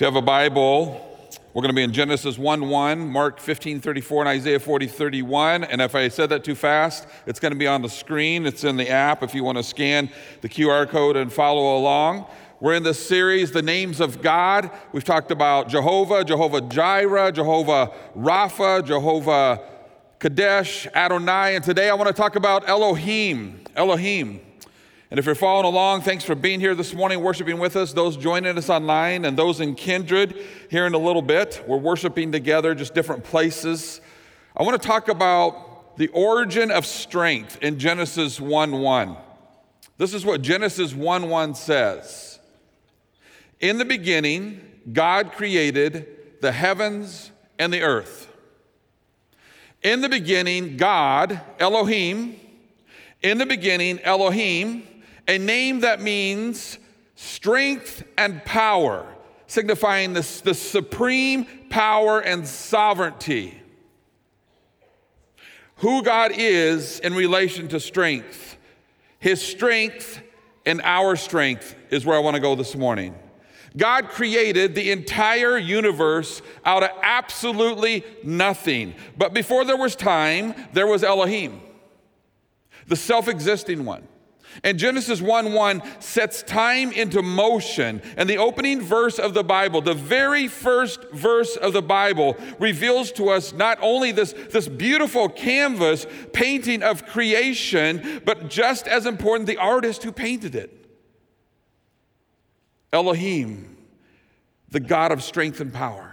If you have a Bible, we're going to be in Genesis 1 1, Mark 15 34, and Isaiah 40 31. And if I said that too fast, it's going to be on the screen. It's in the app if you want to scan the QR code and follow along. We're in this series, The Names of God. We've talked about Jehovah, Jehovah Jireh, Jehovah Rapha, Jehovah Kadesh, Adonai, and today I want to talk about Elohim. Elohim. And if you're following along, thanks for being here this morning, worshiping with us. Those joining us online and those in Kindred here in a little bit. We're worshiping together, just different places. I want to talk about the origin of strength in Genesis 1 1. This is what Genesis 1 1 says. In the beginning, God created the heavens and the earth. In the beginning, God, Elohim, in the beginning, Elohim, a name that means strength and power, signifying the, the supreme power and sovereignty. Who God is in relation to strength. His strength and our strength is where I want to go this morning. God created the entire universe out of absolutely nothing. But before there was time, there was Elohim, the self existing one. And Genesis 1 1 sets time into motion. And the opening verse of the Bible, the very first verse of the Bible, reveals to us not only this, this beautiful canvas painting of creation, but just as important, the artist who painted it. Elohim, the God of strength and power.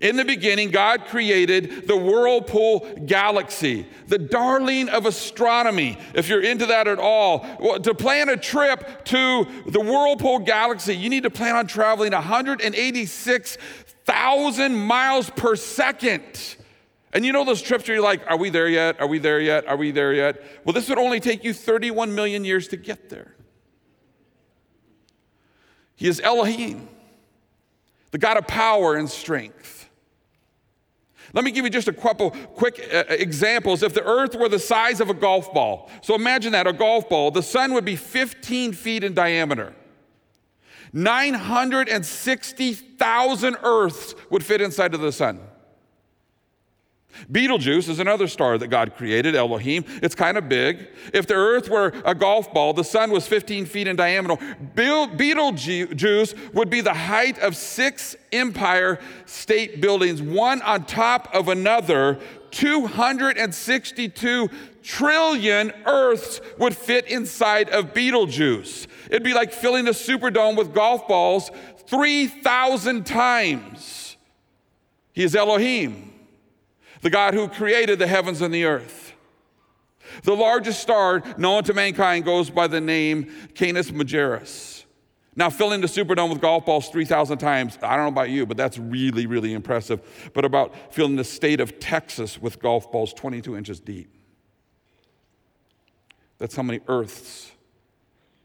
In the beginning, God created the whirlpool galaxy, the darling of astronomy, if you're into that at all. Well, to plan a trip to the whirlpool galaxy, you need to plan on traveling 186,000 miles per second. And you know those trips where you're like, are we there yet? Are we there yet? Are we there yet? Well, this would only take you 31 million years to get there. He is Elohim, the God of power and strength. Let me give you just a couple quick uh, uh, examples. If the earth were the size of a golf ball, so imagine that a golf ball, the sun would be 15 feet in diameter. 960,000 earths would fit inside of the sun. Betelgeuse is another star that God created, Elohim. It's kind of big. If the earth were a golf ball, the sun was 15 feet in diameter. Betelgeuse would be the height of six Empire State Buildings, one on top of another. 262 trillion Earths would fit inside of Betelgeuse. It'd be like filling a Superdome with golf balls 3,000 times. He is Elohim the God who created the heavens and the earth. The largest star known to mankind goes by the name Canis Majoris. Now, filling the Superdome with golf balls 3,000 times, I don't know about you, but that's really, really impressive. But about filling the state of Texas with golf balls 22 inches deep. That's how many Earths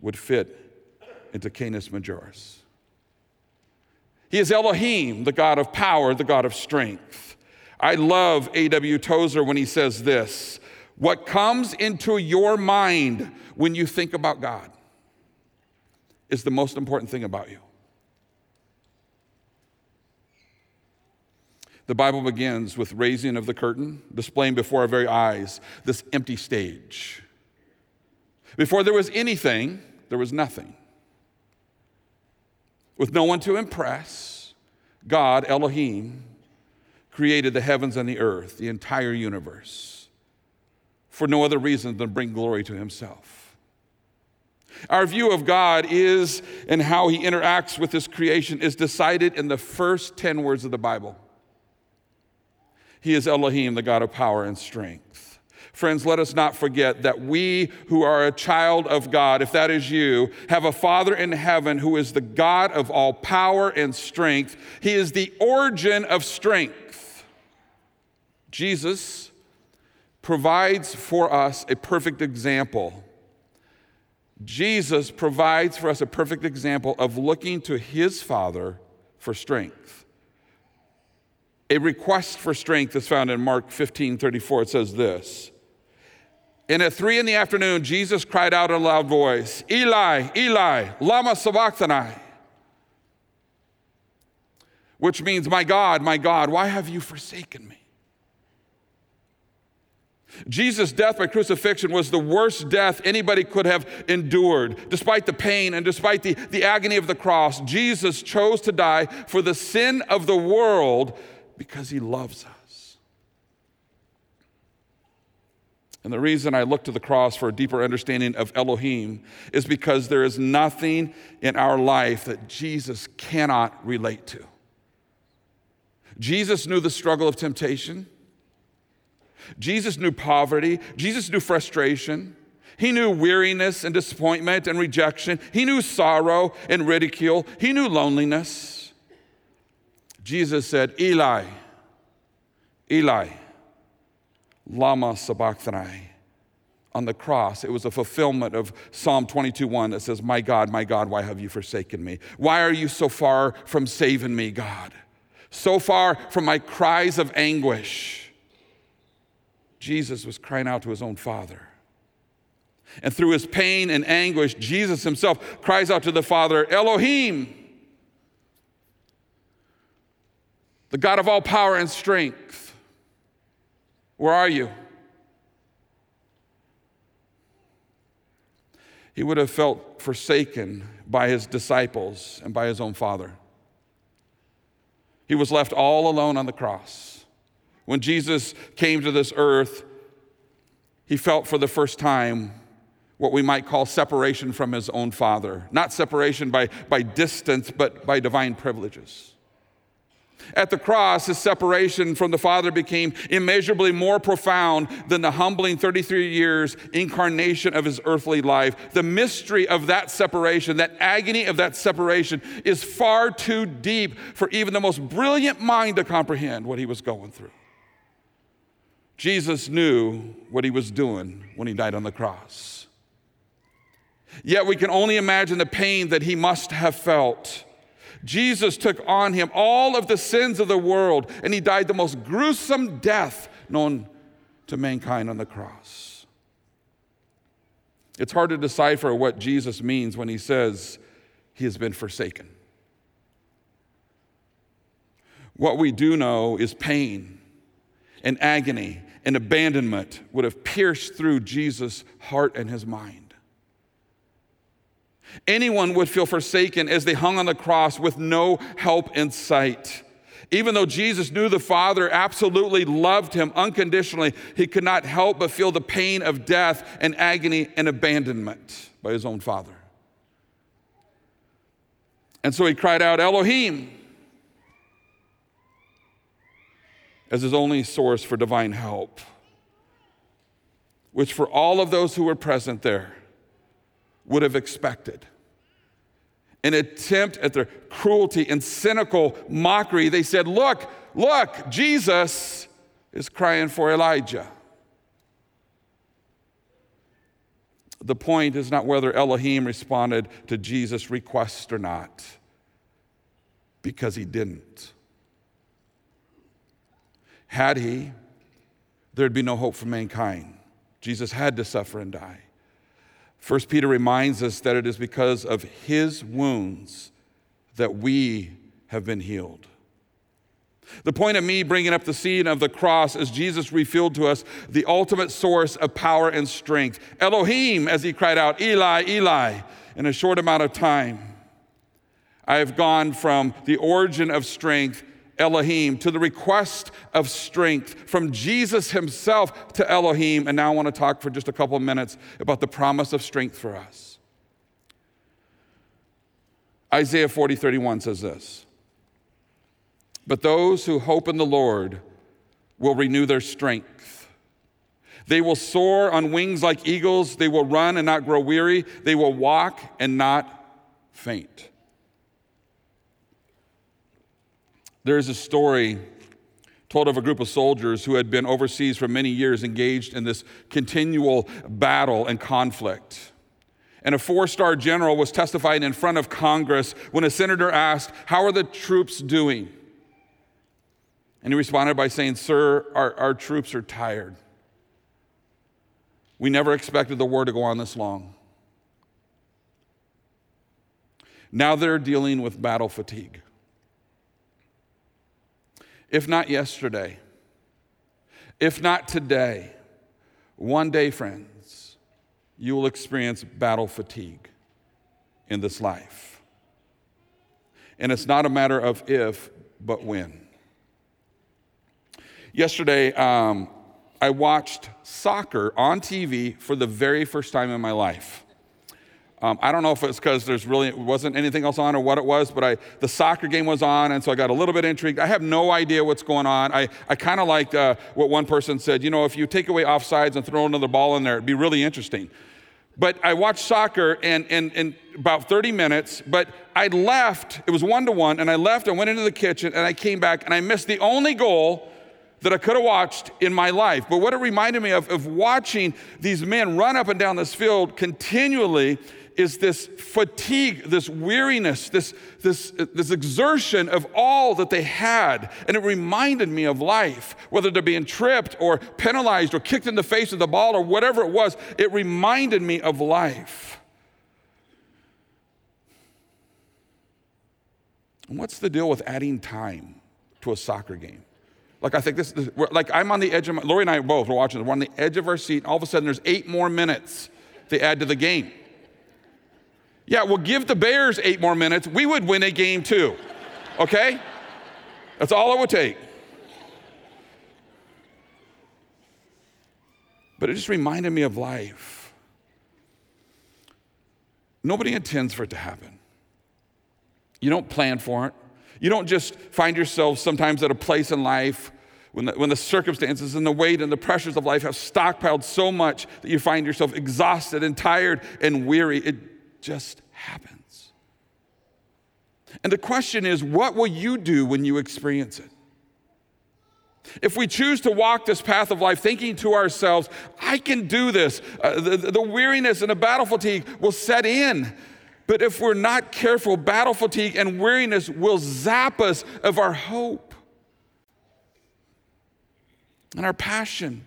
would fit into Canis Majoris. He is Elohim, the God of power, the God of strength. I love A.W. Tozer when he says this What comes into your mind when you think about God is the most important thing about you. The Bible begins with raising of the curtain, displaying before our very eyes this empty stage. Before there was anything, there was nothing. With no one to impress, God, Elohim, created the heavens and the earth, the entire universe, for no other reason than bring glory to himself. Our view of God is and how he interacts with his creation is decided in the first 10 words of the Bible. He is Elohim, the God of power and strength. Friends, let us not forget that we who are a child of God, if that is you, have a Father in heaven who is the God of all power and strength. He is the origin of strength. Jesus provides for us a perfect example. Jesus provides for us a perfect example of looking to his Father for strength. A request for strength is found in Mark 15 34. It says this. And at three in the afternoon, Jesus cried out in a loud voice, Eli, Eli, Lama Sabachthani. which means, My God, my God, why have you forsaken me? Jesus' death by crucifixion was the worst death anybody could have endured. Despite the pain and despite the, the agony of the cross, Jesus chose to die for the sin of the world because he loves us. And the reason I look to the cross for a deeper understanding of Elohim is because there is nothing in our life that Jesus cannot relate to. Jesus knew the struggle of temptation. Jesus knew poverty. Jesus knew frustration. He knew weariness and disappointment and rejection. He knew sorrow and ridicule. He knew loneliness. Jesus said, Eli, Eli, Lama Sabachthani. On the cross, it was a fulfillment of Psalm 22:1 that says, My God, my God, why have you forsaken me? Why are you so far from saving me, God? So far from my cries of anguish. Jesus was crying out to his own Father. And through his pain and anguish, Jesus himself cries out to the Father, Elohim, the God of all power and strength. Where are you? He would have felt forsaken by his disciples and by his own Father. He was left all alone on the cross. When Jesus came to this earth, he felt for the first time what we might call separation from his own father. Not separation by, by distance, but by divine privileges. At the cross, his separation from the Father became immeasurably more profound than the humbling 33 years incarnation of his earthly life. The mystery of that separation, that agony of that separation, is far too deep for even the most brilliant mind to comprehend what he was going through. Jesus knew what he was doing when he died on the cross. Yet we can only imagine the pain that he must have felt. Jesus took on him all of the sins of the world, and he died the most gruesome death known to mankind on the cross. It's hard to decipher what Jesus means when he says he has been forsaken. What we do know is pain and agony and abandonment would have pierced through Jesus' heart and his mind. Anyone would feel forsaken as they hung on the cross with no help in sight. Even though Jesus knew the Father absolutely loved him unconditionally, he could not help but feel the pain of death and agony and abandonment by his own Father. And so he cried out, Elohim, as his only source for divine help, which for all of those who were present there would have expected. An attempt at their cruelty and cynical mockery, they said, Look, look, Jesus is crying for Elijah. The point is not whether Elohim responded to Jesus' request or not, because he didn't. Had he, there'd be no hope for mankind. Jesus had to suffer and die. First Peter reminds us that it is because of his wounds that we have been healed. The point of me bringing up the scene of the cross is Jesus revealed to us the ultimate source of power and strength. Elohim, as he cried out, Eli, Eli, in a short amount of time. I have gone from the origin of strength Elohim, to the request of strength from Jesus himself to Elohim. And now I want to talk for just a couple of minutes about the promise of strength for us. Isaiah 40, 31 says this But those who hope in the Lord will renew their strength. They will soar on wings like eagles. They will run and not grow weary. They will walk and not faint. There's a story told of a group of soldiers who had been overseas for many years engaged in this continual battle and conflict. And a four star general was testifying in front of Congress when a senator asked, How are the troops doing? And he responded by saying, Sir, our, our troops are tired. We never expected the war to go on this long. Now they're dealing with battle fatigue. If not yesterday, if not today, one day, friends, you will experience battle fatigue in this life. And it's not a matter of if, but when. Yesterday, um, I watched soccer on TV for the very first time in my life. Um, I don't know if it's because there's really wasn't anything else on or what it was, but I, the soccer game was on, and so I got a little bit intrigued. I have no idea what's going on. I, I kind of liked uh, what one person said. You know, if you take away offsides and throw another ball in there, it'd be really interesting. But I watched soccer and, and, and about 30 minutes, but I left, it was one to one, and I left I went into the kitchen and I came back and I missed the only goal that I could have watched in my life. But what it reminded me of, of watching these men run up and down this field continually is this fatigue, this weariness, this, this, this exertion of all that they had. And it reminded me of life, whether they're being tripped or penalized or kicked in the face with the ball or whatever it was, it reminded me of life. And what's the deal with adding time to a soccer game? Like I think this, this like I'm on the edge of my, Lori and I both were watching. We're on the edge of our seat. And all of a sudden, there's eight more minutes they add to the game. Yeah, well, give the Bears eight more minutes. We would win a game too. Okay? That's all it would take. But it just reminded me of life. Nobody intends for it to happen. You don't plan for it. You don't just find yourself sometimes at a place in life when the, when the circumstances and the weight and the pressures of life have stockpiled so much that you find yourself exhausted and tired and weary. It just happens. And the question is, what will you do when you experience it? If we choose to walk this path of life thinking to ourselves, I can do this, uh, the, the weariness and the battle fatigue will set in. But if we're not careful, battle fatigue and weariness will zap us of our hope and our passion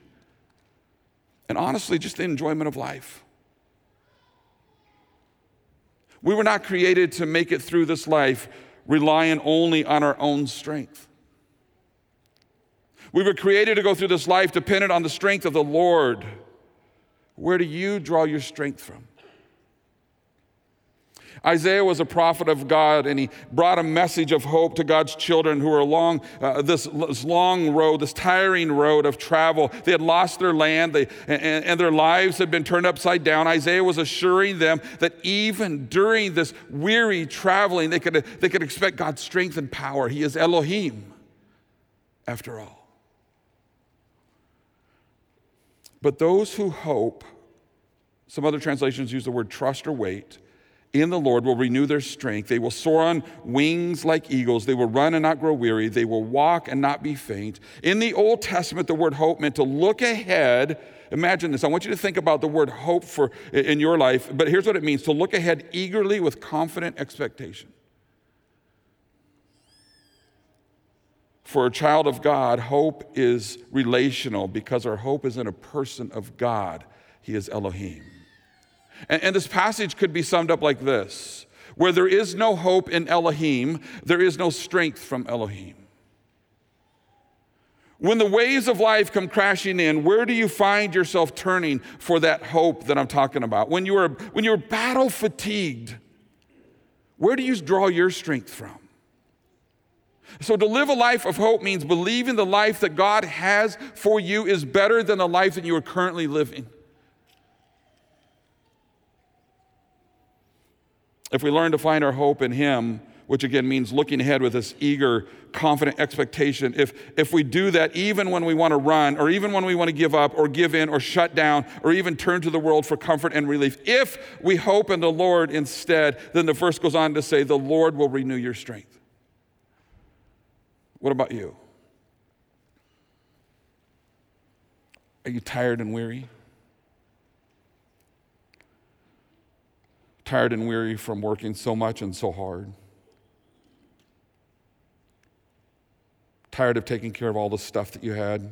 and honestly, just the enjoyment of life. We were not created to make it through this life relying only on our own strength. We were created to go through this life dependent on the strength of the Lord. Where do you draw your strength from? Isaiah was a prophet of God, and he brought a message of hope to God's children who were along uh, this, this, long road, this tiring road of travel. They had lost their land, they, and, and their lives had been turned upside down. Isaiah was assuring them that even during this weary traveling, they could, they could expect God's strength and power. He is Elohim, after all. But those who hope, some other translations use the word trust or wait, in the Lord will renew their strength. They will soar on wings like eagles. They will run and not grow weary. They will walk and not be faint. In the Old Testament, the word hope meant to look ahead. Imagine this. I want you to think about the word hope for in your life, but here's what it means to look ahead eagerly with confident expectation. For a child of God, hope is relational because our hope is in a person of God. He is Elohim. And, and this passage could be summed up like this Where there is no hope in Elohim, there is no strength from Elohim. When the waves of life come crashing in, where do you find yourself turning for that hope that I'm talking about? When you are, when you're battle fatigued, where do you draw your strength from? So, to live a life of hope means believing the life that God has for you is better than the life that you are currently living. If we learn to find our hope in Him, which again means looking ahead with this eager, confident expectation, if, if we do that even when we want to run, or even when we want to give up, or give in, or shut down, or even turn to the world for comfort and relief, if we hope in the Lord instead, then the verse goes on to say, the Lord will renew your strength. What about you? Are you tired and weary? Tired and weary from working so much and so hard. Tired of taking care of all the stuff that you had.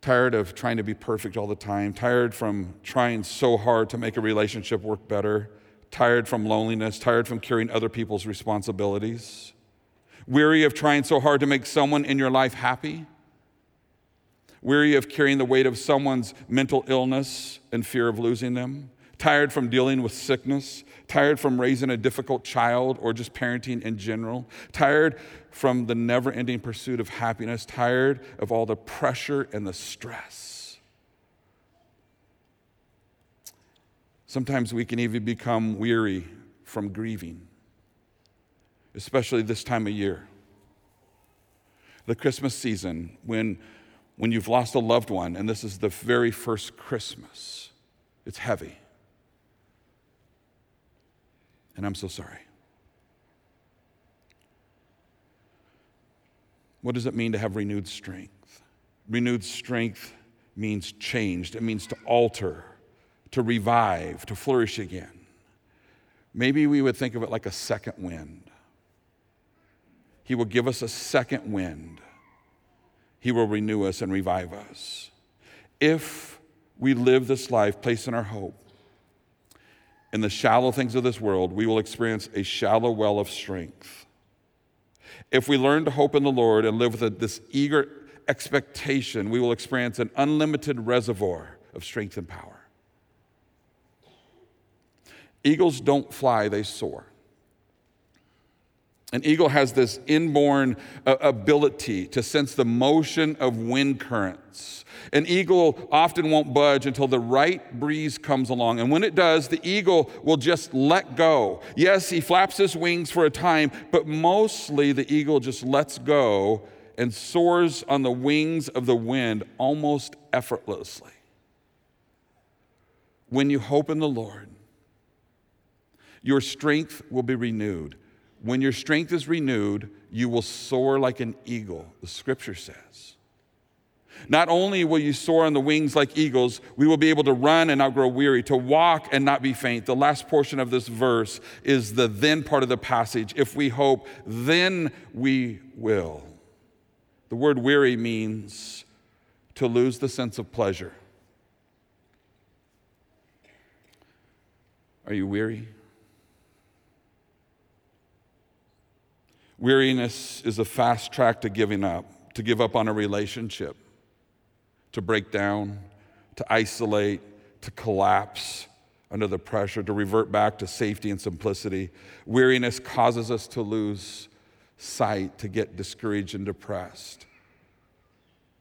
Tired of trying to be perfect all the time. Tired from trying so hard to make a relationship work better. Tired from loneliness. Tired from carrying other people's responsibilities. Weary of trying so hard to make someone in your life happy? Weary of carrying the weight of someone's mental illness and fear of losing them? Tired from dealing with sickness? Tired from raising a difficult child or just parenting in general? Tired from the never ending pursuit of happiness? Tired of all the pressure and the stress? Sometimes we can even become weary from grieving especially this time of year. The Christmas season, when, when you've lost a loved one, and this is the very first Christmas, it's heavy. And I'm so sorry. What does it mean to have renewed strength? Renewed strength means changed, it means to alter, to revive, to flourish again. Maybe we would think of it like a second wind. He will give us a second wind. He will renew us and revive us. If we live this life placing our hope in the shallow things of this world, we will experience a shallow well of strength. If we learn to hope in the Lord and live with a, this eager expectation, we will experience an unlimited reservoir of strength and power. Eagles don't fly, they soar. An eagle has this inborn uh, ability to sense the motion of wind currents. An eagle often won't budge until the right breeze comes along. And when it does, the eagle will just let go. Yes, he flaps his wings for a time, but mostly the eagle just lets go and soars on the wings of the wind almost effortlessly. When you hope in the Lord, your strength will be renewed. When your strength is renewed, you will soar like an eagle, the scripture says. Not only will you soar on the wings like eagles, we will be able to run and not grow weary, to walk and not be faint. The last portion of this verse is the then part of the passage. If we hope, then we will. The word weary means to lose the sense of pleasure. Are you weary? Weariness is a fast track to giving up, to give up on a relationship, to break down, to isolate, to collapse under the pressure, to revert back to safety and simplicity. Weariness causes us to lose sight, to get discouraged and depressed,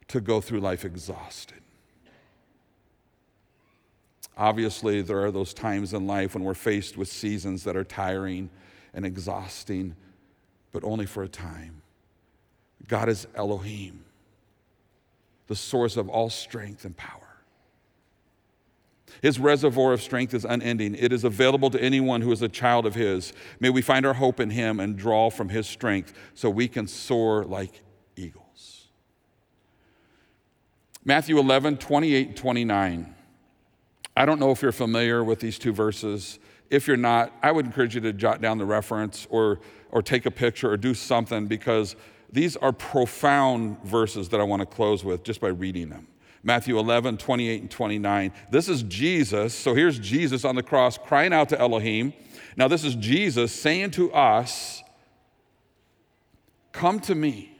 to go through life exhausted. Obviously, there are those times in life when we're faced with seasons that are tiring and exhausting but only for a time. God is Elohim, the source of all strength and power. His reservoir of strength is unending. It is available to anyone who is a child of His. May we find our hope in Him and draw from His strength so we can soar like eagles. Matthew 11, 28 29. I don't know if you're familiar with these two verses. If you're not, I would encourage you to jot down the reference or or take a picture or do something because these are profound verses that I want to close with just by reading them. Matthew 11, 28 and 29. This is Jesus. So here's Jesus on the cross crying out to Elohim. Now, this is Jesus saying to us, Come to me.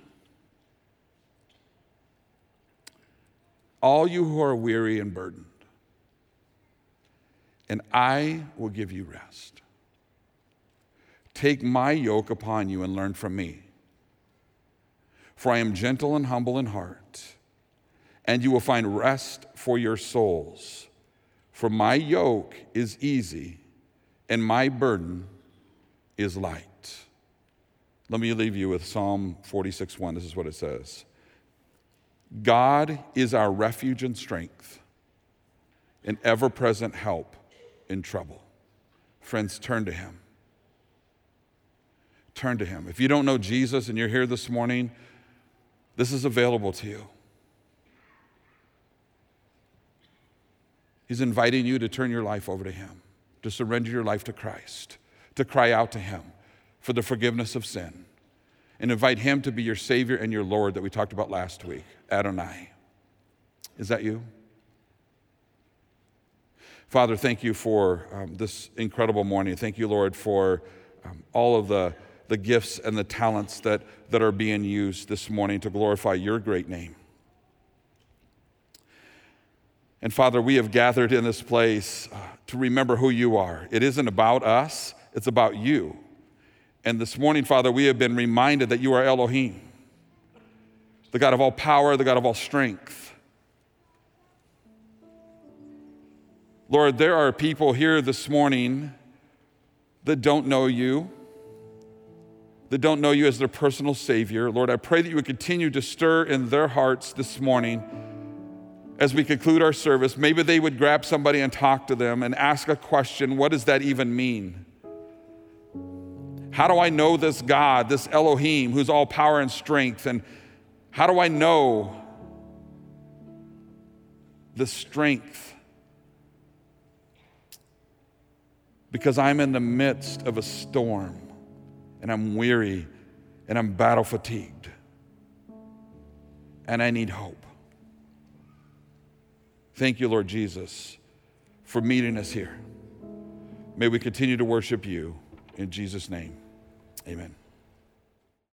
All you who are weary and burdened, and I will give you rest. Take my yoke upon you and learn from me. For I am gentle and humble in heart, and you will find rest for your souls. For my yoke is easy, and my burden is light. Let me leave you with Psalm 46 1. This is what it says God is our refuge and strength, an ever present help in trouble. Friends, turn to him turn to Him. If you don't know Jesus and you're here this morning, this is available to you. He's inviting you to turn your life over to Him, to surrender your life to Christ, to cry out to Him for the forgiveness of sin, and invite Him to be your Savior and your Lord that we talked about last week, Adonai. Is that you? Father, thank you for um, this incredible morning. Thank you, Lord, for um, all of the the gifts and the talents that, that are being used this morning to glorify your great name. And Father, we have gathered in this place uh, to remember who you are. It isn't about us, it's about you. And this morning, Father, we have been reminded that you are Elohim, the God of all power, the God of all strength. Lord, there are people here this morning that don't know you, that don't know you as their personal Savior. Lord, I pray that you would continue to stir in their hearts this morning as we conclude our service. Maybe they would grab somebody and talk to them and ask a question what does that even mean? How do I know this God, this Elohim, who's all power and strength? And how do I know the strength? Because I'm in the midst of a storm and I'm weary and I'm battle fatigued and I need hope. Thank you, Lord Jesus, for meeting us here. May we continue to worship you in Jesus' name. Amen.